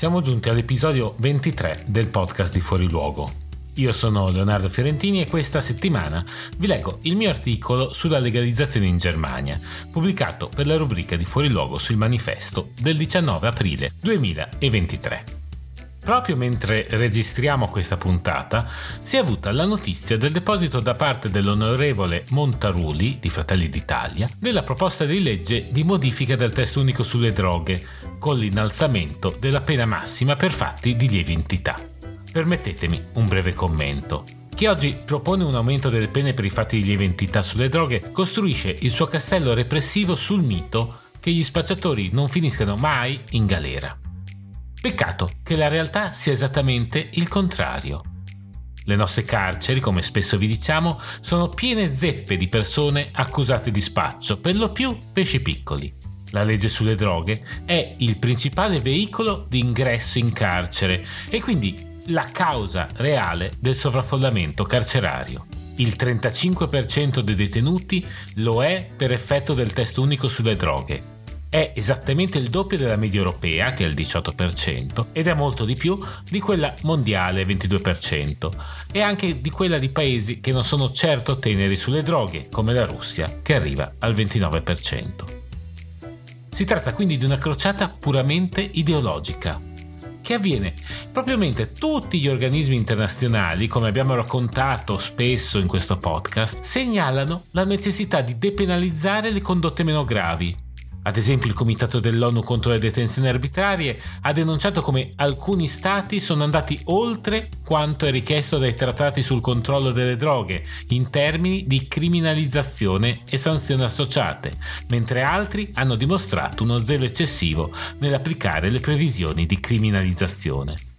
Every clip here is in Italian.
Siamo giunti all'episodio 23 del podcast di Fuori Luogo. Io sono Leonardo Fiorentini e questa settimana vi leggo il mio articolo sulla legalizzazione in Germania, pubblicato per la rubrica di Fuori Luogo sul manifesto del 19 aprile 2023. Proprio mentre registriamo questa puntata, si è avuta la notizia del deposito da parte dell'onorevole Montaruli di Fratelli d'Italia della proposta di legge di modifica del testo unico sulle droghe, con l'innalzamento della pena massima per fatti di lieve entità. Permettetemi un breve commento. Chi oggi propone un aumento delle pene per i fatti di lieve entità sulle droghe costruisce il suo castello repressivo sul mito che gli spacciatori non finiscano mai in galera. Peccato che la realtà sia esattamente il contrario. Le nostre carceri, come spesso vi diciamo, sono piene zeppe di persone accusate di spaccio, per lo più pesci piccoli. La legge sulle droghe è il principale veicolo di ingresso in carcere e quindi la causa reale del sovraffollamento carcerario. Il 35% dei detenuti lo è per effetto del testo unico sulle droghe è esattamente il doppio della media europea, che è il 18%, ed è molto di più di quella mondiale, 22%, e anche di quella di paesi che non sono certo teneri sulle droghe, come la Russia, che arriva al 29%. Si tratta quindi di una crociata puramente ideologica, che avviene proprio mentre tutti gli organismi internazionali, come abbiamo raccontato spesso in questo podcast, segnalano la necessità di depenalizzare le condotte meno gravi, ad esempio il Comitato dell'ONU contro le detenzioni arbitrarie ha denunciato come alcuni stati sono andati oltre quanto è richiesto dai trattati sul controllo delle droghe in termini di criminalizzazione e sanzioni associate, mentre altri hanno dimostrato uno zelo eccessivo nell'applicare le previsioni di criminalizzazione.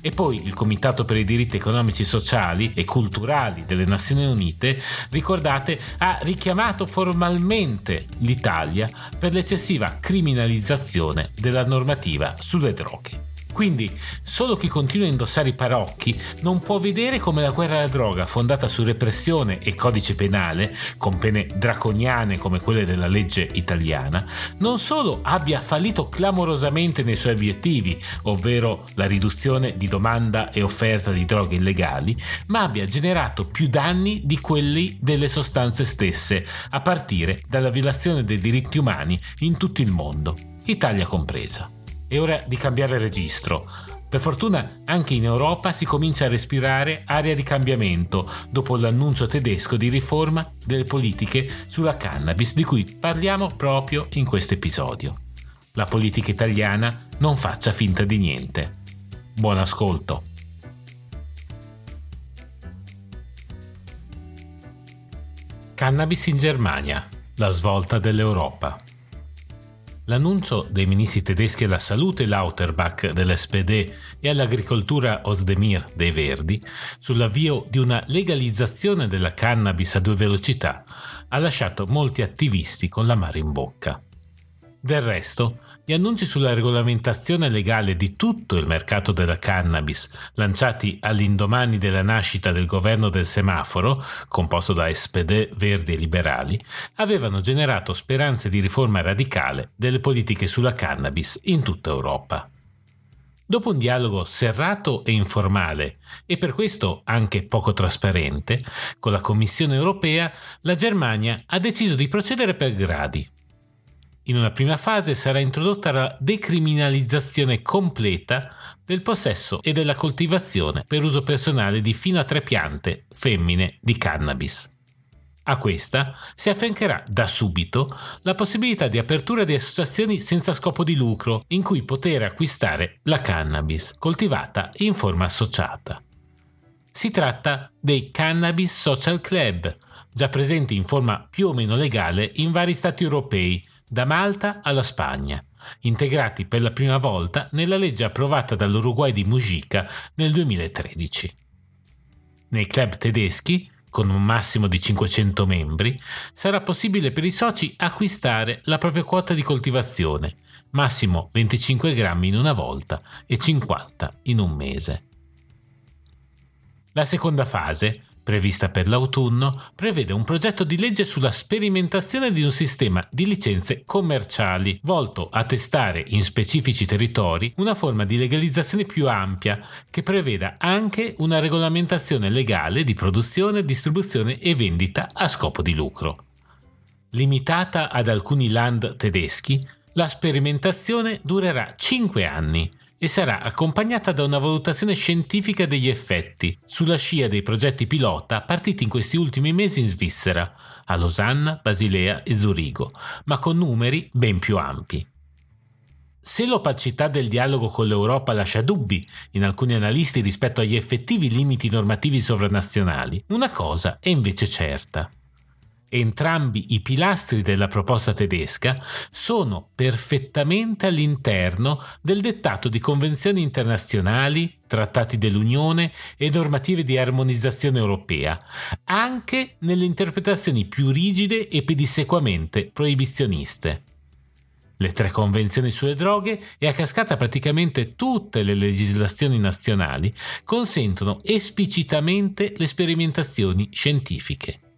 E poi il Comitato per i diritti economici, sociali e culturali delle Nazioni Unite, ricordate, ha richiamato formalmente l'Italia per l'eccessiva criminalizzazione della normativa sulle droghe. Quindi solo chi continua a indossare i parocchi non può vedere come la guerra alla droga, fondata su repressione e codice penale, con pene draconiane come quelle della legge italiana, non solo abbia fallito clamorosamente nei suoi obiettivi, ovvero la riduzione di domanda e offerta di droghe illegali, ma abbia generato più danni di quelli delle sostanze stesse, a partire dalla violazione dei diritti umani in tutto il mondo, Italia compresa. È ora di cambiare registro. Per fortuna anche in Europa si comincia a respirare aria di cambiamento dopo l'annuncio tedesco di riforma delle politiche sulla cannabis di cui parliamo proprio in questo episodio. La politica italiana non faccia finta di niente. Buon ascolto. Cannabis in Germania, la svolta dell'Europa. L'annuncio dei ministri tedeschi alla salute Lauterbach dell'SPD e all'agricoltura Osdemir dei Verdi sull'avvio di una legalizzazione della cannabis a due velocità ha lasciato molti attivisti con la mare in bocca. Del resto, gli annunci sulla regolamentazione legale di tutto il mercato della cannabis, lanciati all'indomani della nascita del governo del semaforo, composto da SPD, Verdi e Liberali, avevano generato speranze di riforma radicale delle politiche sulla cannabis in tutta Europa. Dopo un dialogo serrato e informale, e per questo anche poco trasparente, con la Commissione europea, la Germania ha deciso di procedere per gradi in una prima fase sarà introdotta la decriminalizzazione completa del possesso e della coltivazione per uso personale di fino a tre piante femmine di cannabis. A questa si affiancherà da subito la possibilità di apertura di associazioni senza scopo di lucro in cui poter acquistare la cannabis coltivata in forma associata. Si tratta dei Cannabis Social Club, già presenti in forma più o meno legale in vari stati europei, da Malta alla Spagna, integrati per la prima volta nella legge approvata dall'Uruguay di Mujica nel 2013. Nei club tedeschi con un massimo di 500 membri, sarà possibile per i soci acquistare la propria quota di coltivazione, massimo 25 grammi in una volta e 50 in un mese. La seconda fase prevista per l'autunno, prevede un progetto di legge sulla sperimentazione di un sistema di licenze commerciali volto a testare in specifici territori una forma di legalizzazione più ampia che preveda anche una regolamentazione legale di produzione, distribuzione e vendita a scopo di lucro. Limitata ad alcuni land tedeschi, la sperimentazione durerà 5 anni e sarà accompagnata da una valutazione scientifica degli effetti, sulla scia dei progetti pilota partiti in questi ultimi mesi in Svizzera, a Losanna, Basilea e Zurigo, ma con numeri ben più ampi. Se l'opacità del dialogo con l'Europa lascia dubbi in alcuni analisti rispetto agli effettivi limiti normativi sovranazionali, una cosa è invece certa entrambi i pilastri della proposta tedesca sono perfettamente all'interno del dettato di convenzioni internazionali, trattati dell'Unione e normative di armonizzazione europea, anche nelle interpretazioni più rigide e pedissequamente proibizioniste. Le tre convenzioni sulle droghe e a cascata praticamente tutte le legislazioni nazionali consentono esplicitamente le sperimentazioni scientifiche.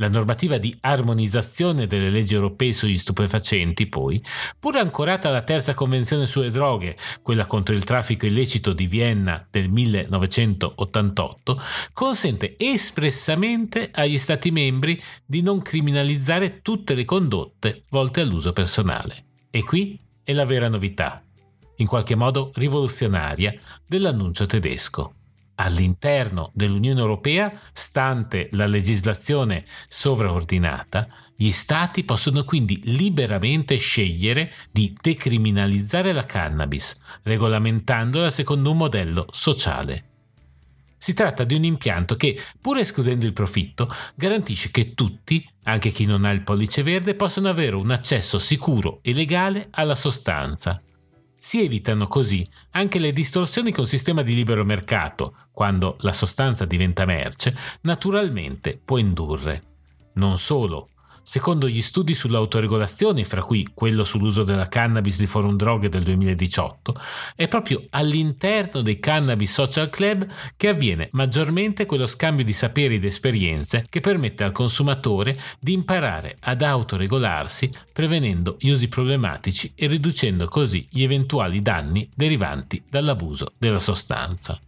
La normativa di armonizzazione delle leggi europee sugli stupefacenti, poi, pur ancorata alla terza convenzione sulle droghe, quella contro il traffico illecito di Vienna del 1988, consente espressamente agli Stati membri di non criminalizzare tutte le condotte volte all'uso personale. E qui è la vera novità, in qualche modo rivoluzionaria, dell'annuncio tedesco all'interno dell'Unione Europea, stante la legislazione sovraordinata, gli Stati possono quindi liberamente scegliere di decriminalizzare la cannabis, regolamentandola secondo un modello sociale. Si tratta di un impianto che, pur escludendo il profitto, garantisce che tutti, anche chi non ha il pollice verde, possano avere un accesso sicuro e legale alla sostanza, si evitano così anche le distorsioni con sistema di libero mercato, quando la sostanza diventa merce, naturalmente può indurre. Non solo, Secondo gli studi sull'autoregolazione, fra cui quello sull'uso della cannabis di Forum Droghe del 2018, è proprio all'interno dei Cannabis Social Club che avviene maggiormente quello scambio di saperi ed esperienze che permette al consumatore di imparare ad autoregolarsi prevenendo gli usi problematici e riducendo così gli eventuali danni derivanti dall'abuso della sostanza.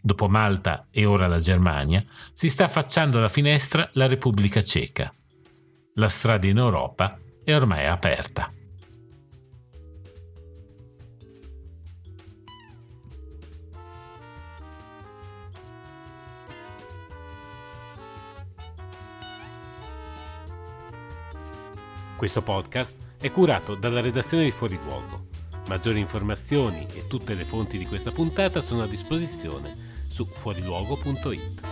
Dopo Malta e ora la Germania, si sta affacciando alla finestra la Repubblica Ceca la strada in Europa è ormai aperta. Questo podcast è curato dalla redazione di Fuori Luogo. Maggiori informazioni e tutte le fonti di questa puntata sono a disposizione su fuoriluogo.it.